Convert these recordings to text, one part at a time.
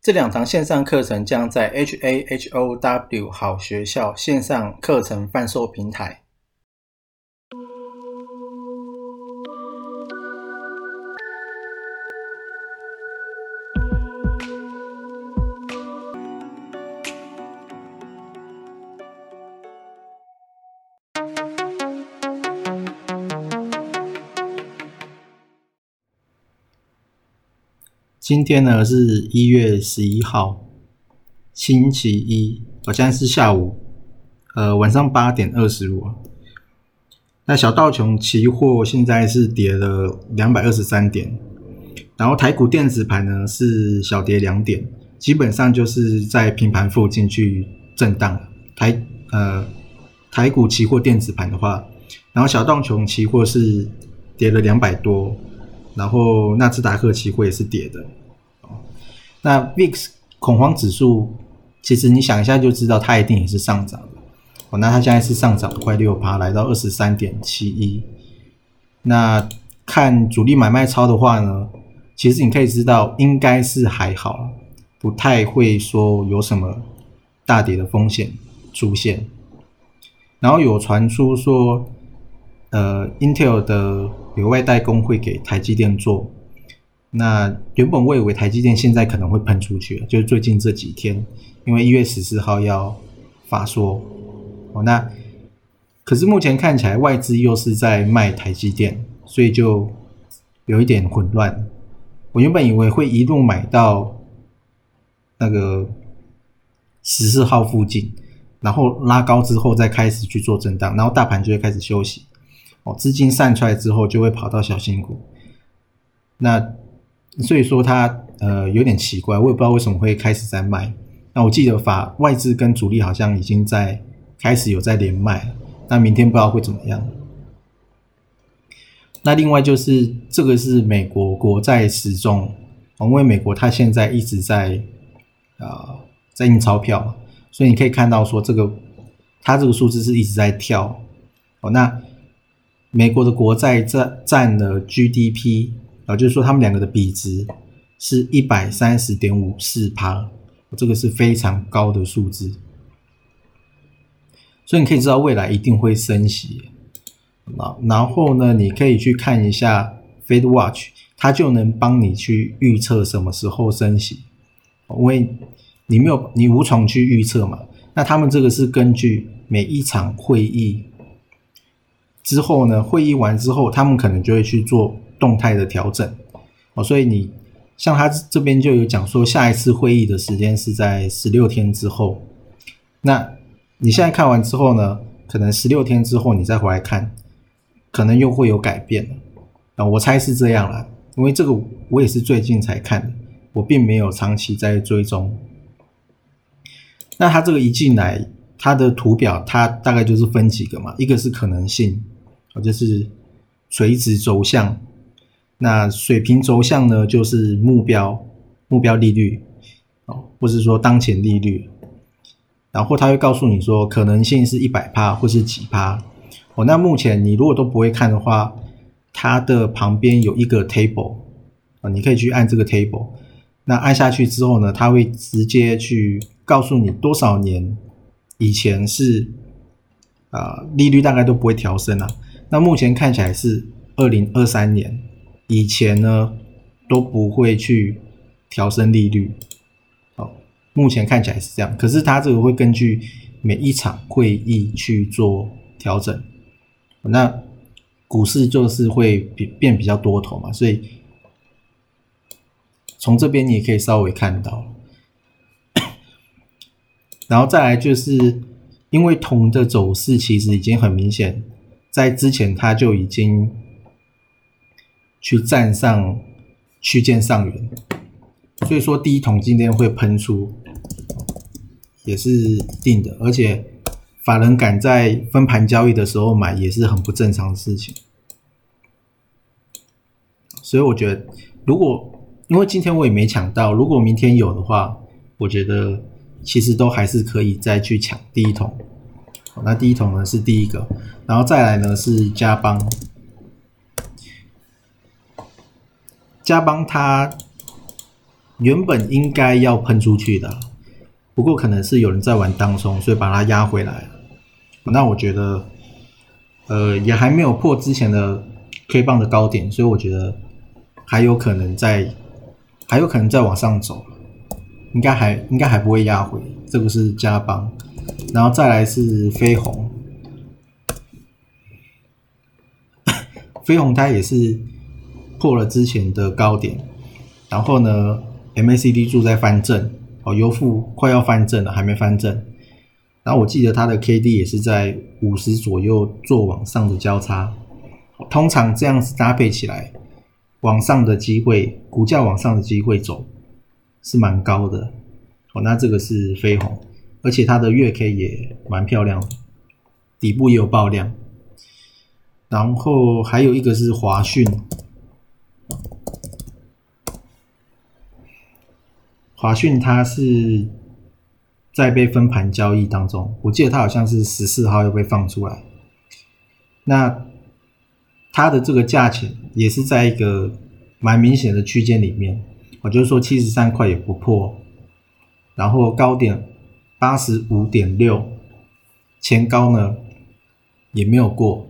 这两堂线上课程将在 HAHOW 好学校线上课程贩售平台。今天呢是一月十一号，星期一，我现在是下午，呃晚上八点二十五。那小道琼期货现在是跌了两百二十三点，然后台股电子盘呢是小跌两点，基本上就是在平盘附近去震荡。台呃台股期货电子盘的话，然后小道琼期货是跌了两百多。然后纳斯达克期货也是跌的，那 VIX 恐慌指数，其实你想一下就知道，它一定也是上涨的。哦，那它现在是上涨快六趴，来到二十三点七一。那看主力买卖超的话呢，其实你可以知道，应该是还好，不太会说有什么大跌的风险出现。然后有传出说。呃，Intel 的有外代工会给台积电做，那原本我以为台积电现在可能会喷出去，就是最近这几天，因为一月十四号要发说，哦，那可是目前看起来外资又是在卖台积电，所以就有一点混乱。我原本以为会一路买到那个十四号附近，然后拉高之后再开始去做震荡，然后大盘就会开始休息。哦资金散出来之后，就会跑到小新股。那所以说它呃有点奇怪，我也不知道为什么会开始在卖。那我记得法外资跟主力好像已经在开始有在连卖。那明天不知道会怎么样。那另外就是这个是美国国债时钟，因为美国它现在一直在啊在印钞票，所以你可以看到说这个它这个数字是一直在跳。哦，那。美国的国债占占了 GDP 啊，就是说他们两个的比值是一百三十点五四趴，这个是非常高的数字，所以你可以知道未来一定会升息。然后呢，你可以去看一下 Fed Watch，它就能帮你去预测什么时候升息，因为你没有你无从去预测嘛。那他们这个是根据每一场会议。之后呢？会议完之后，他们可能就会去做动态的调整哦。所以你像他这边就有讲说，下一次会议的时间是在十六天之后。那你现在看完之后呢？可能十六天之后你再回来看，可能又会有改变啊。我猜是这样啦，因为这个我也是最近才看的，我并没有长期在追踪。那他这个一进来，他的图表它大概就是分几个嘛，一个是可能性。就是垂直轴向，那水平轴向呢？就是目标目标利率哦，或是说当前利率。然后他会告诉你说，可能性是一百帕或是几帕哦。那目前你如果都不会看的话，它的旁边有一个 table 啊，你可以去按这个 table。那按下去之后呢，它会直接去告诉你多少年以前是啊利率大概都不会调升啊。那目前看起来是二零二三年以前呢都不会去调升利率，好，目前看起来是这样。可是它这个会根据每一场会议去做调整，那股市就是会变变比较多头嘛，所以从这边你也可以稍微看到，然后再来就是因为铜的走势其实已经很明显。在之前，他就已经去站上区间上缘，所以说第一桶今天会喷出，也是定的。而且法人敢在分盘交易的时候买，也是很不正常的事情。所以我觉得，如果因为今天我也没抢到，如果明天有的话，我觉得其实都还是可以再去抢第一桶。那第一桶呢是第一个，然后再来呢是加邦。加邦它原本应该要喷出去的，不过可能是有人在玩当中，所以把它压回来。那我觉得，呃，也还没有破之前的 K 棒的高点，所以我觉得还有可能在，还有可能再往上走，应该还应该还不会压回。这个是加邦，然后再来是飞鸿，飞鸿它也是。破了之前的高点，然后呢，MACD 柱在翻正，哦，优富快要翻正了，还没翻正。然后我记得它的 KD 也是在五十左右做往上的交叉，通常这样子搭配起来，往上的机会，股价往上的机会走是蛮高的。哦，那这个是飞鸿，而且它的月 K 也蛮漂亮，底部也有爆量。然后还有一个是华讯。华讯它是在被分盘交易当中，我记得它好像是十四号又被放出来。那它的这个价钱也是在一个蛮明显的区间里面，我就是说七十三块也不破，然后高点八十五点六，前高呢也没有过，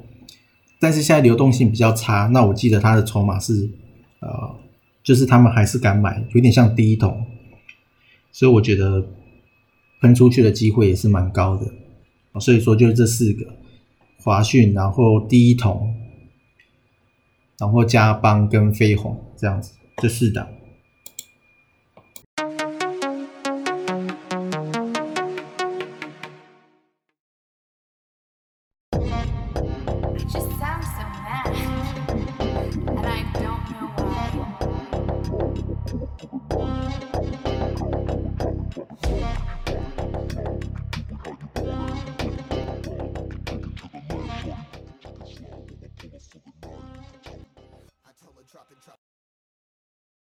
但是现在流动性比较差。那我记得它的筹码是呃，就是他们还是敢买，有点像第一桶。所以我觉得喷出去的机会也是蛮高的，所以说就是这四个华讯，然后第一桶，然后加邦跟飞鸿这样子，这四档。Tudo bom.